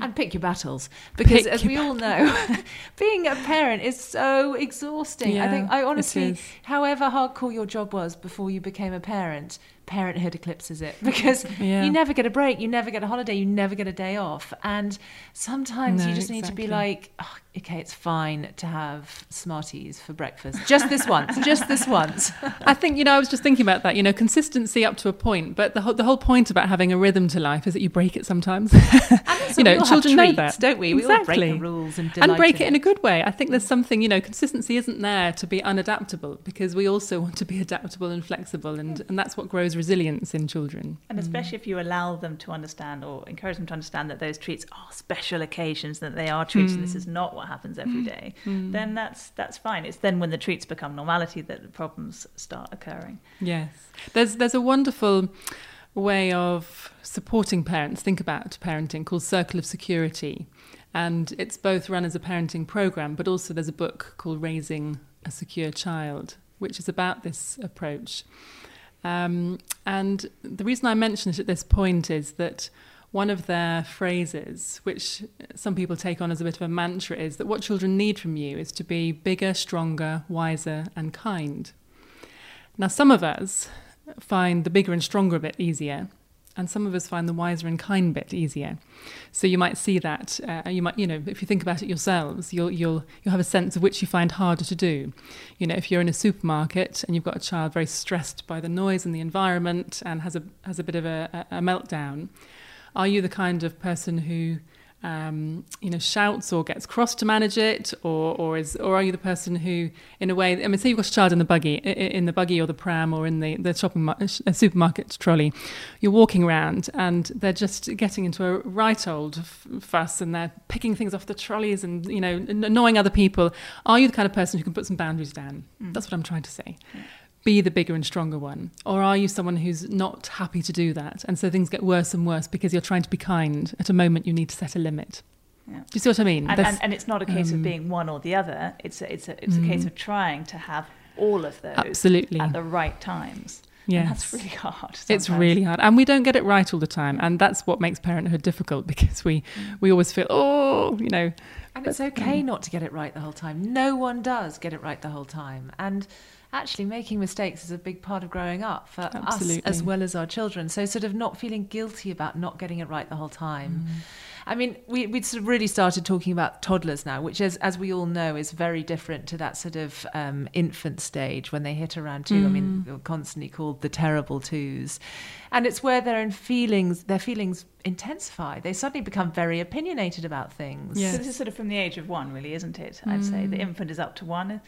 And pick your battles. Because Pick as we all know, being a parent is so exhausting. I think, I honestly, however hardcore your job was before you became a parent, parenthood eclipses it because Yeah. you never get a break, you never get a holiday, you never get a day off. And sometimes No, you just need to be like, oh, okay, it's fine to have Smarties for breakfast. Just this once, just this once. I think you know. I was just thinking about that. You know, consistency up to a point, but the whole, the whole point about having a rhythm to life is that you break it sometimes. you know, we all have children know that, don't we? We all break the rules and and break it in a good way. I think there's mm. something. You know, consistency isn't there to be unadaptable because we also want to be adaptable and flexible, and mm. and that's what grows resilience in children. and especially mm. if you allow them to understand or encourage them to understand that those treats are special occasions that they are treats and this mm. is not what happens every mm. day then that's that's fine. It's then when the treats become normality that the problems start occurring. Yes, there's there's a wonderful way of supporting parents. Think about parenting called Circle of Security, and it's both run as a parenting program, but also there's a book called Raising a Secure Child, which is about this approach. Um, and the reason I mention it at this point is that one of their phrases, which some people take on as a bit of a mantra, is that what children need from you is to be bigger, stronger, wiser, and kind. Now, some of us find the bigger and stronger a bit easier, and some of us find the wiser and kind bit easier. So you might see that. Uh, you might, you know, if you think about it yourselves, you'll you'll you'll have a sense of which you find harder to do. You know, if you're in a supermarket and you've got a child very stressed by the noise and the environment and has a has a bit of a, a, a meltdown, are you the kind of person who um, you know, shouts or gets cross to manage it, or or is or are you the person who, in a way, I mean, say you've got a child in the buggy, in the buggy or the pram or in the the shopping uh, supermarket trolley, you're walking around and they're just getting into a right old f- fuss and they're picking things off the trolleys and you know annoying other people. Are you the kind of person who can put some boundaries down? That's what I'm trying to say. Be the bigger and stronger one, or are you someone who's not happy to do that, and so things get worse and worse because you're trying to be kind at a moment you need to set a limit? Yeah. Do you see what I mean? and, and, and it's not a case um, of being one or the other it's a, it's a, it's a mm. case of trying to have all of those Absolutely. at the right times and Yes. that's really hard It's really hard, and we don't get it right all the time, and that's what makes parenthood difficult because we mm. we always feel, oh, you know, And it's okay um, not to get it right the whole time. No one does get it right the whole time. And actually, making mistakes is a big part of growing up for us as well as our children. So, sort of not feeling guilty about not getting it right the whole time. I mean, we we sort of really started talking about toddlers now, which is, as we all know, is very different to that sort of um, infant stage when they hit around two. Mm. I mean, mm. constantly called the terrible twos, and it's where their feelings, their feelings intensify. They suddenly become very opinionated about things. Yeah. So this is sort of from the age of one, really, isn't it? I'd mm. say the mm. infant is up to one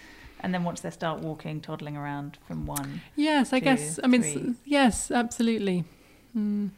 and then once they start walking, toddling around from one. Yes, I guess. I mean, yes, absolutely. Mm.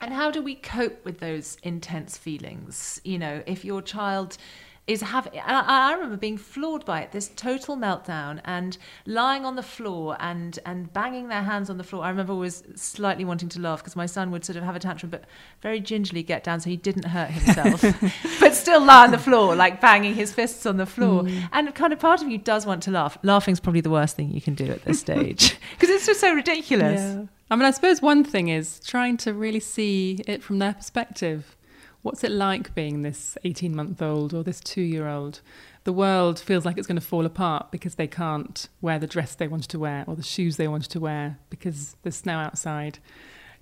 And how do we cope with those intense feelings? You know, if your child is having I, I, remember being floored by it this total meltdown and lying on the floor and and banging their hands on the floor i remember was slightly wanting to laugh because my son would sort of have a tantrum but very gingerly get down so he didn't hurt himself but still lie on the floor like banging his fists on the floor mm. and kind of part of you does want to laugh laughing's probably the worst thing you can do at this stage because it's just so ridiculous yeah. I mean, I suppose one thing is trying to really see it from their perspective. What's it like being this 18 month old or this two year old? The world feels like it's going to fall apart because they can't wear the dress they wanted to wear or the shoes they wanted to wear because there's snow outside.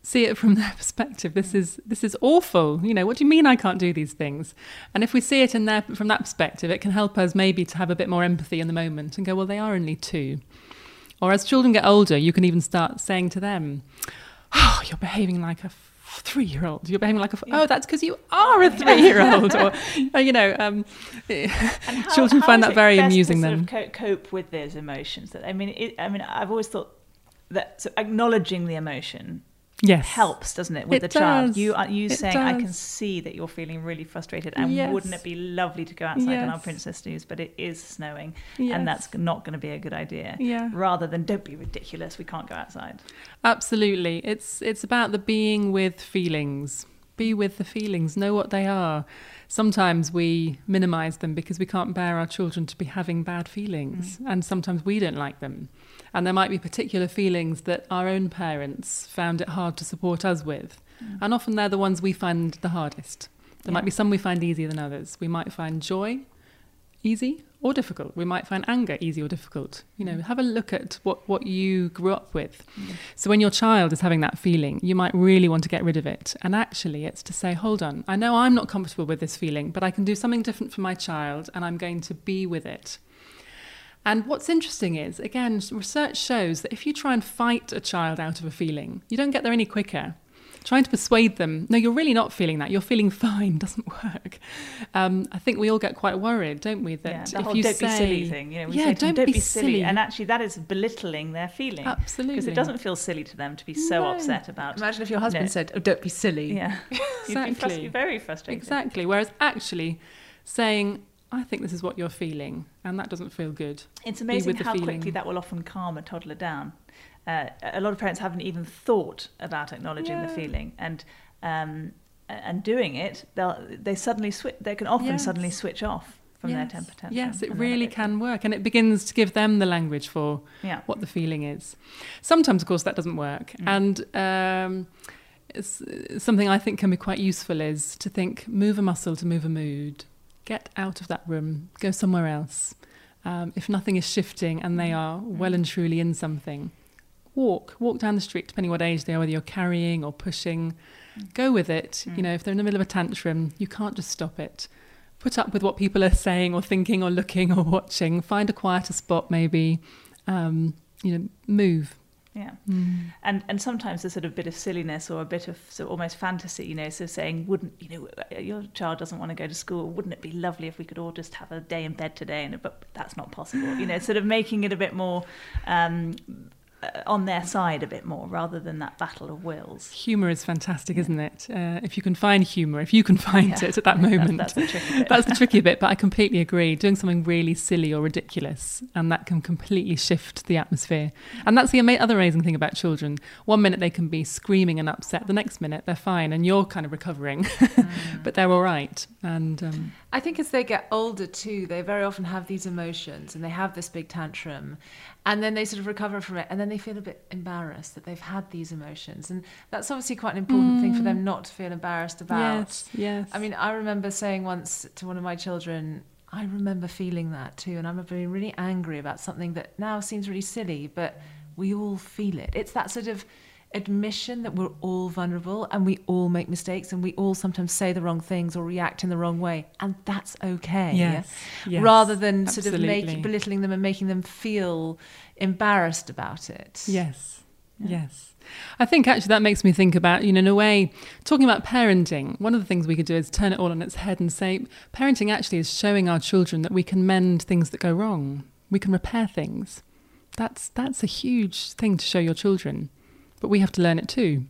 See it from their perspective. This is this is awful. You know, what do you mean I can't do these things? And if we see it in their from that perspective, it can help us maybe to have a bit more empathy in the moment and go, well, they are only two. Or as children get older, you can even start saying to them, Oh, you're behaving like a three year old. You're behaving like a, yeah. oh, that's because you are a three year old. or, uh, you know, um, how, children how find that very amusing then. Sort of cope with those emotions. That I mean, it, I mean, I've always thought that so acknowledging the emotion yes. helps, doesn't it, with it the does. child? You are you it saying, does. I can see that you're feeling really frustrated, and yes. wouldn't it be lovely to go outside yes. on our princess news? But it is snowing, yes. and that's not going to be a good idea. Yeah. Rather than don't be ridiculous, we can't go outside. Absolutely, it's it's about the being with feelings. Be with the feelings. Know what they are sometimes we minimize them because we can't bear our children to be having bad feelings, mm. and sometimes we don't like them. And there might be particular feelings that our own parents found it hard to support us with. Mm. And often they're the ones we find the hardest. There yeah. might be some we find easier than others. We might find joy easy or difficult. We might find anger easy or difficult. You know, mm. have a look at what, what you grew up with. Mm. So when your child is having that feeling, you might really want to get rid of it. And actually, it's to say, hold on, I know I'm not comfortable with this feeling, but I can do something different for my child and I'm going to be with it. And what's interesting is, again, research shows that if you try and fight a child out of a feeling, you don't get there any quicker. Trying to persuade them, no, you're really not feeling that. You're feeling fine doesn't work. Um, I think we all get quite worried, don't we? That yeah, if you don't say, be silly thing, you know, yeah, don't, don't, be, be silly. silly. and actually that is belittling their feeling. Absolutely, because it doesn't feel silly to them to be so no. upset about. Imagine if your husband no. said, "Oh, don't be silly." Yeah, exactly. You'd be very frustrated. Exactly. Whereas actually saying, I think this is what you're feeling, and that doesn't feel good. It's amazing how quickly that will often calm a toddler down. Uh, a lot of parents haven't even thought about acknowledging yeah. the feeling, and um, and doing it, they'll they suddenly switch. They can often yes. suddenly switch off from yes. their temper tantrum. Yes, it really can work, and it begins to give them the language for yeah. what the feeling is. Sometimes, of course, that doesn't work, mm. and. Um, something I think can be quite useful is to think move a muscle to move a mood get out of that room, go somewhere else. Um, if nothing is shifting and they are well and truly in something, walk, walk down the street, depending what age they are, whether you're carrying or pushing. Go with it. Mm. You know, if they're in the middle of a tantrum, you can't just stop it. Put up with what people are saying or thinking or looking or watching. Find a quieter spot, maybe. Um, you know, move. Yeah, mm. and and sometimes there's sort of bit of silliness or a bit of sort of almost fantasy, you know. So saying, wouldn't you know, uh, your child doesn't want to go to school? Wouldn't it be lovely if we could all just have a day in bed today? And but that's not possible, you know. Sort of making it a bit more um, on their side a bit more rather than that battle of wills. Humour is fantastic, yeah. isn't it? Uh, if you can find humour, if you can find yeah. it at that moment, that's, that's, the tricky bit. that's the tricky bit. But I completely agree. Doing something really silly or ridiculous, and that can completely shift the atmosphere. And that's the ama- other amazing thing about children. One minute they can be screaming and upset, the next minute they're fine, and you're kind of recovering, mm. but they're all right. And um, I think as they get older too, they very often have these emotions, and they have this big tantrum, and then they sort of recover from it and then they feel a bit embarrassed that they've had these emotions and that's obviously quite an important mm. thing for them mm. not to feel embarrassed about yes yes i mean i remember saying once to one of my children i remember feeling that too and i remember being really angry about something that now seems really silly but we all feel it it's that sort of admission that we're all vulnerable and we all make mistakes and we all sometimes say the wrong things or react in the wrong way and that's okay yes, yes rather than sort of make, belittling them and making them feel embarrassed about it yes yeah. yes I think actually that makes me think about, you know, in a way, talking about parenting, one of the things we could do is turn it all on its head and say parenting actually is showing our children that we can mend things that go wrong. We can repair things. That's that's a huge thing to show your children. But we have to learn it too.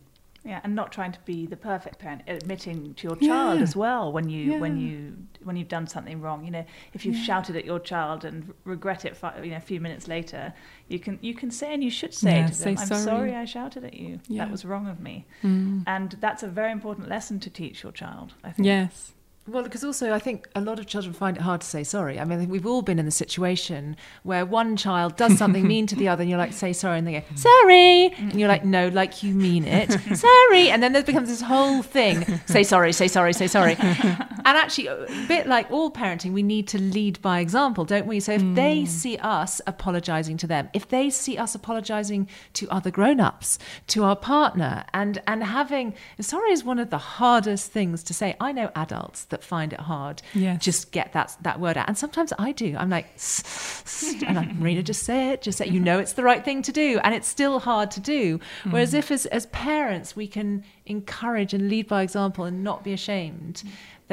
Yeah, and not trying to be the perfect parent, admitting to your child yeah. as well when you yeah. when you when you've done something wrong. You know, if you've yeah. shouted at your child and regret it, you know, a few minutes later, you can you can say and you should say to them, "I'm sorry. sorry. I shouted at you. That was wrong of me." Mm. And that's a very important lesson to teach your child. I think. Yes. Well, because also I think a lot of children find it hard to say sorry. I mean, we've all been in the situation where one child does something mean to the other, and you're like, say sorry, and they go, sorry. And you're like, no, like you mean it. sorry. And then there becomes this whole thing say sorry, say sorry, say sorry. and actually, a bit like all parenting, we need to lead by example, don't we? So if mm. they see us apologizing to them, if they see us apologizing to other grown ups, to our partner, and, and having sorry is one of the hardest things to say. I know adults that find it hard yes. just get that that word out and sometimes i do i'm like and i'm Marina just say it just say you know it's the right thing to do and it's still hard to do mm. whereas if as, as parents we can encourage and lead by example and not be ashamed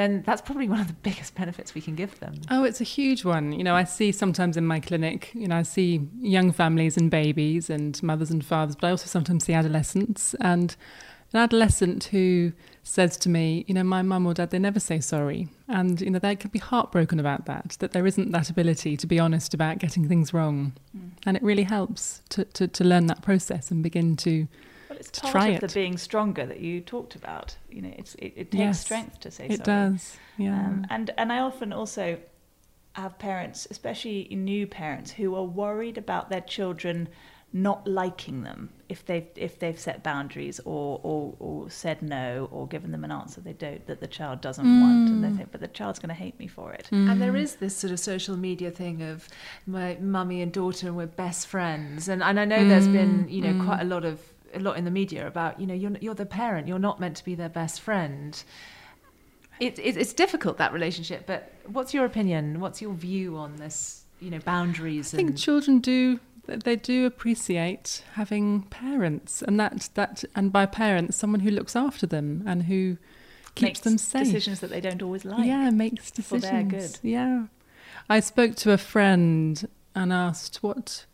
then that's probably one of the biggest benefits we can give them. Oh, it's a huge one. You know, I see sometimes in my clinic, you know, I see young families and babies and mothers and fathers, but I also sometimes see adolescents and an adolescent who says to me, you know, my mum or dad, they never say sorry. And, you know, they could be heartbroken about that, that there isn't that ability to be honest about getting things wrong. Mm. And it really helps to, to, to, learn that process and begin to, well, it's to part try of it. the being stronger that you talked about. You know, it's, it, it takes yes, strength to say it sorry. It does, yeah. Um, and, and I often also have parents, especially new parents, who are worried about their children – not liking them if they've if they've set boundaries or, or or said no or given them an answer they don't that the child doesn't mm. want and they think but the child's going to hate me for it mm. and there is this sort of social media thing of my mummy and daughter and we're best friends and and I know mm. there's been you know quite a lot of a lot in the media about you know you're you're the parent you're not meant to be their best friend it, it, it's difficult that relationship but what's your opinion what's your view on this you know boundaries I think children do they do appreciate having parents, and that that and by parents, someone who looks after them and who keeps makes them safe. Decisions that they don't always like. Yeah, makes decisions. For their good. Yeah, I spoke to a friend and asked, "What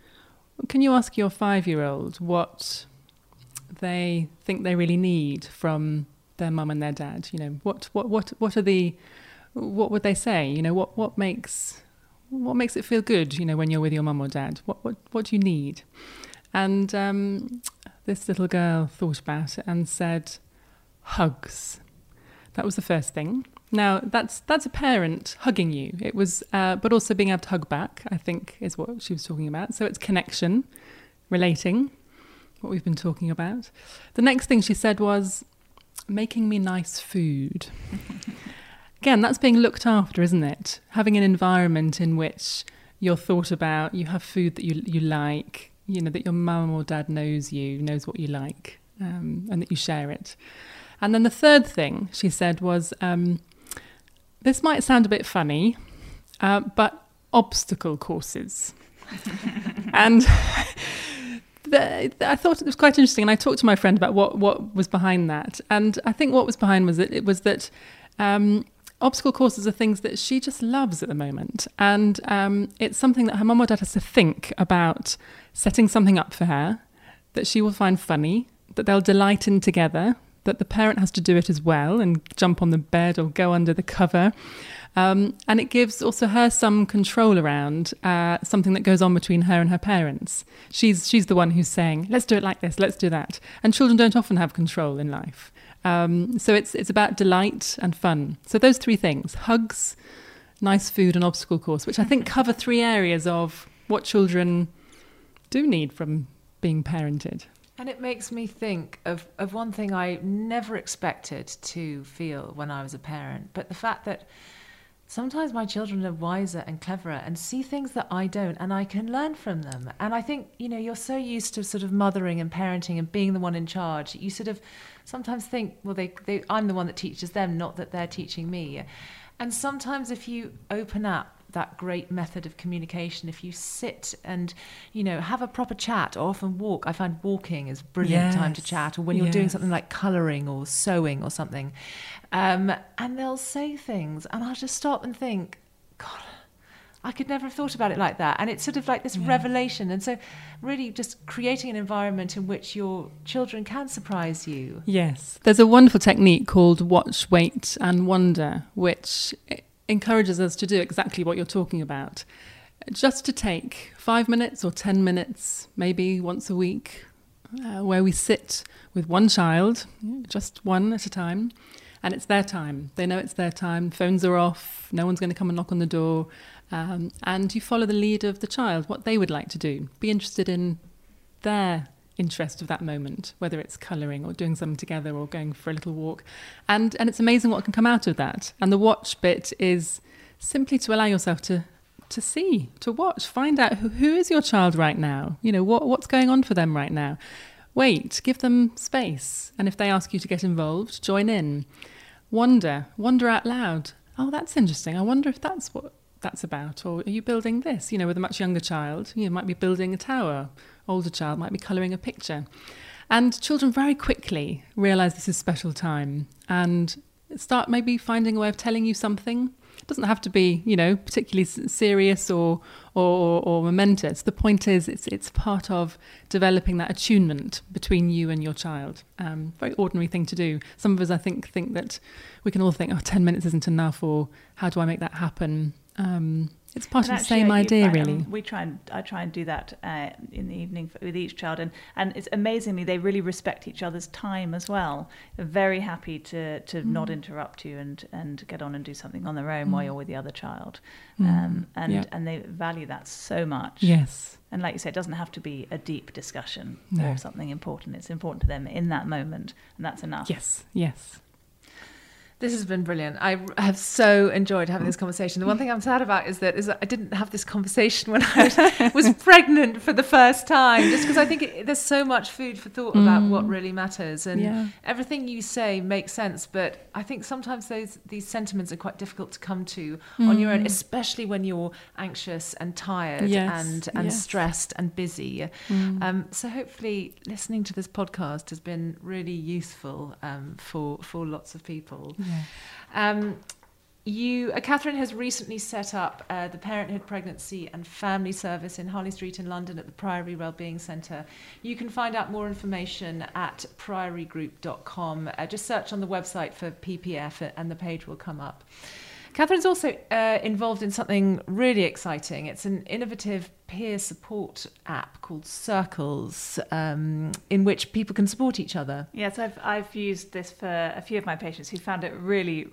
can you ask your five-year-old what they think they really need from their mum and their dad? You know, what what what what are the what would they say? You know, what what makes what makes it feel good, you know, when you're with your mum or dad? What, what, what do you need? And um, this little girl thought about it and said, hugs. That was the first thing. Now, that's, that's a parent hugging you. It was, uh, but also being able to hug back, I think, is what she was talking about. So it's connection, relating, what we've been talking about. The next thing she said was, making me nice food. again, that's being looked after, isn't it? Having an environment in which you're thought about, you have food that you you like, you know that your mum or dad knows you, knows what you like, um, and that you share it. And then the third thing she said was, um, this might sound a bit funny, uh, but obstacle courses. and the, I thought it was quite interesting, and I talked to my friend about what, what was behind that. And I think what was behind was that it was that um, obstacle courses are things that she just loves at the moment. And um, it's something that her mum or dad has to think about setting something up for her that she will find funny, that they'll delight in together, that the parent has to do it as well and jump on the bed or go under the cover. Um, and it gives also her some control around uh, something that goes on between her and her parents. She's she's the one who's saying, "Let's do it like this, let's do that." And children don't often have control in life. Um, so it's it's about delight and fun. So those three things: hugs, nice food, and obstacle course, which I think cover three areas of what children do need from being parented. And it makes me think of, of one thing I never expected to feel when I was a parent, but the fact that sometimes my children are wiser and cleverer and see things that I don't, and I can learn from them. And I think, you know, you're so used to sort of mothering and parenting and being the one in charge, you sort of sometimes think, well, they, they, I'm the one that teaches them, not that they're teaching me. And sometimes if you open up that great method of communication if you sit and you know have a proper chat or often walk i find walking is brilliant yes. time to chat or when you're yes. doing something like coloring or sewing or something um, and they'll say things and i'll just stop and think god I could never have thought about it like that. And it's sort of like this yeah. revelation. And so, really, just creating an environment in which your children can surprise you. Yes. There's a wonderful technique called watch, wait, and wonder, which encourages us to do exactly what you're talking about. Just to take five minutes or 10 minutes, maybe once a week, uh, where we sit with one child, just one at a time, and it's their time. They know it's their time. Phones are off. No one's going to come and knock on the door. Um, and you follow the lead of the child, what they would like to do. Be interested in their interest of that moment, whether it's colouring or doing something together or going for a little walk. And and it's amazing what can come out of that. And the watch bit is simply to allow yourself to to see, to watch, find out who, who is your child right now. You know, what what's going on for them right now. Wait, give them space. And if they ask you to get involved, join in. Wonder, wonder out loud. Oh, that's interesting. I wonder if that's what that's about. Or are you building this? You know, with a much younger child, you might be building a tower older child might be colouring a picture. And children very quickly realise this is special time and start maybe finding a way of telling you something. It doesn't have to be, you know, particularly serious or, or, or momentous. The point is, it's, it's part of developing that attunement between you and your child. Um, very ordinary thing to do. Some of us, I think, think that we can all think, oh, 10 minutes isn't enough, or how do I make that happen? Um, it's part and of the same idea, really. Um, we try and I try and do that uh, in the evening for, with each child, and and it's amazingly they really respect each other's time as well. They're very happy to to mm. not interrupt you and and get on and do something on their own mm. while you're with the other child, mm. um, and yeah. and they value that so much. Yes. And like you say, it doesn't have to be a deep discussion no. or something important. It's important to them in that moment, and that's enough. Yes. Yes. This has been brilliant. I have so enjoyed having this conversation. The one thing I'm sad about is that is that I didn't have this conversation when I was pregnant for the first time, just because I think it, there's so much food for thought about mm. what really matters, and yeah. everything you say makes sense. But I think sometimes those these sentiments are quite difficult to come to mm. on your own, mm. especially when you're anxious and tired yes. and and yes. stressed and busy. Mm. Um, so hopefully, listening to this podcast has been really useful um, for for lots of people. Yeah. Um, you, uh, Kathryn has recently set up uh, the Parenthood, Pregnancy and Family Service in Harley Street in London at the Priory Wellbeing Centre. You can find out more information at priorygroup.com. Uh, just search on the website for PPF and the page will come up. Kathryn's also uh, involved in something really exciting. It's an innovative peer support app called Circles, um, in which people can support each other. Yes, I've I've used this for a few of my patients who found it really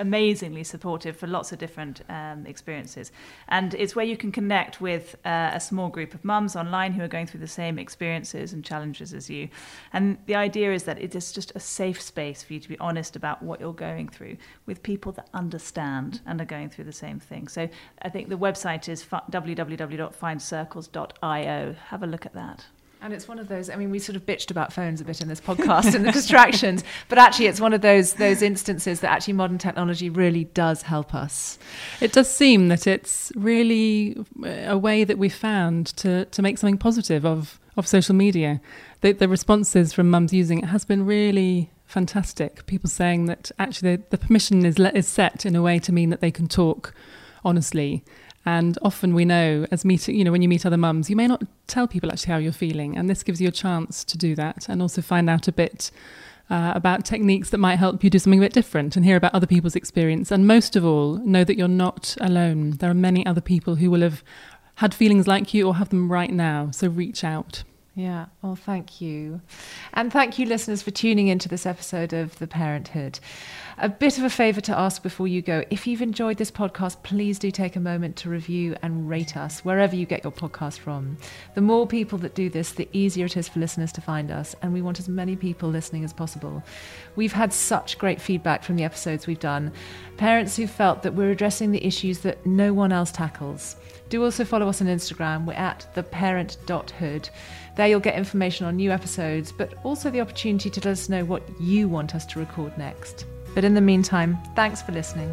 amazingly supportive for lots of different um, experiences. And it's where you can connect with uh, a small group of mums online who are going through the same experiences and challenges as you. And the idea is that it is just a safe space for you to be honest about what you're going through with people that understand and are going through the same thing. So I think the website is www.findcircles.io. Have a look at that. And it's one of those. I mean, we sort of bitched about phones a bit in this podcast and the distractions, but actually, it's one of those those instances that actually modern technology really does help us. It does seem that it's really a way that we found to to make something positive of of social media. The, the responses from mums using it has been really fantastic. People saying that actually the, the permission is is set in a way to mean that they can talk honestly and often we know, as meeting, you know, when you meet other mums, you may not tell people actually how you're feeling, and this gives you a chance to do that, and also find out a bit uh, about techniques that might help you do something a bit different, and hear about other people's experience, and most of all, know that you're not alone. There are many other people who will have had feelings like you or have them right now. So reach out. Yeah. Well, thank you. And thank you, listeners, for tuning into this episode of The Parenthood. A bit of a favour to ask before you go. If you've enjoyed this podcast, please do take a moment to review and rate us wherever you get your podcast from. The more people that do this, the easier it is for listeners to find us. And we want as many people listening as possible. We've had such great feedback from the episodes we've done. Parents who felt that we're addressing the issues that no one else tackles. Do also follow us on Instagram. We're at theparent.hood. There you'll get information on new episodes, but also the opportunity to let us know what you want us to record next. But in the meantime, thanks for listening.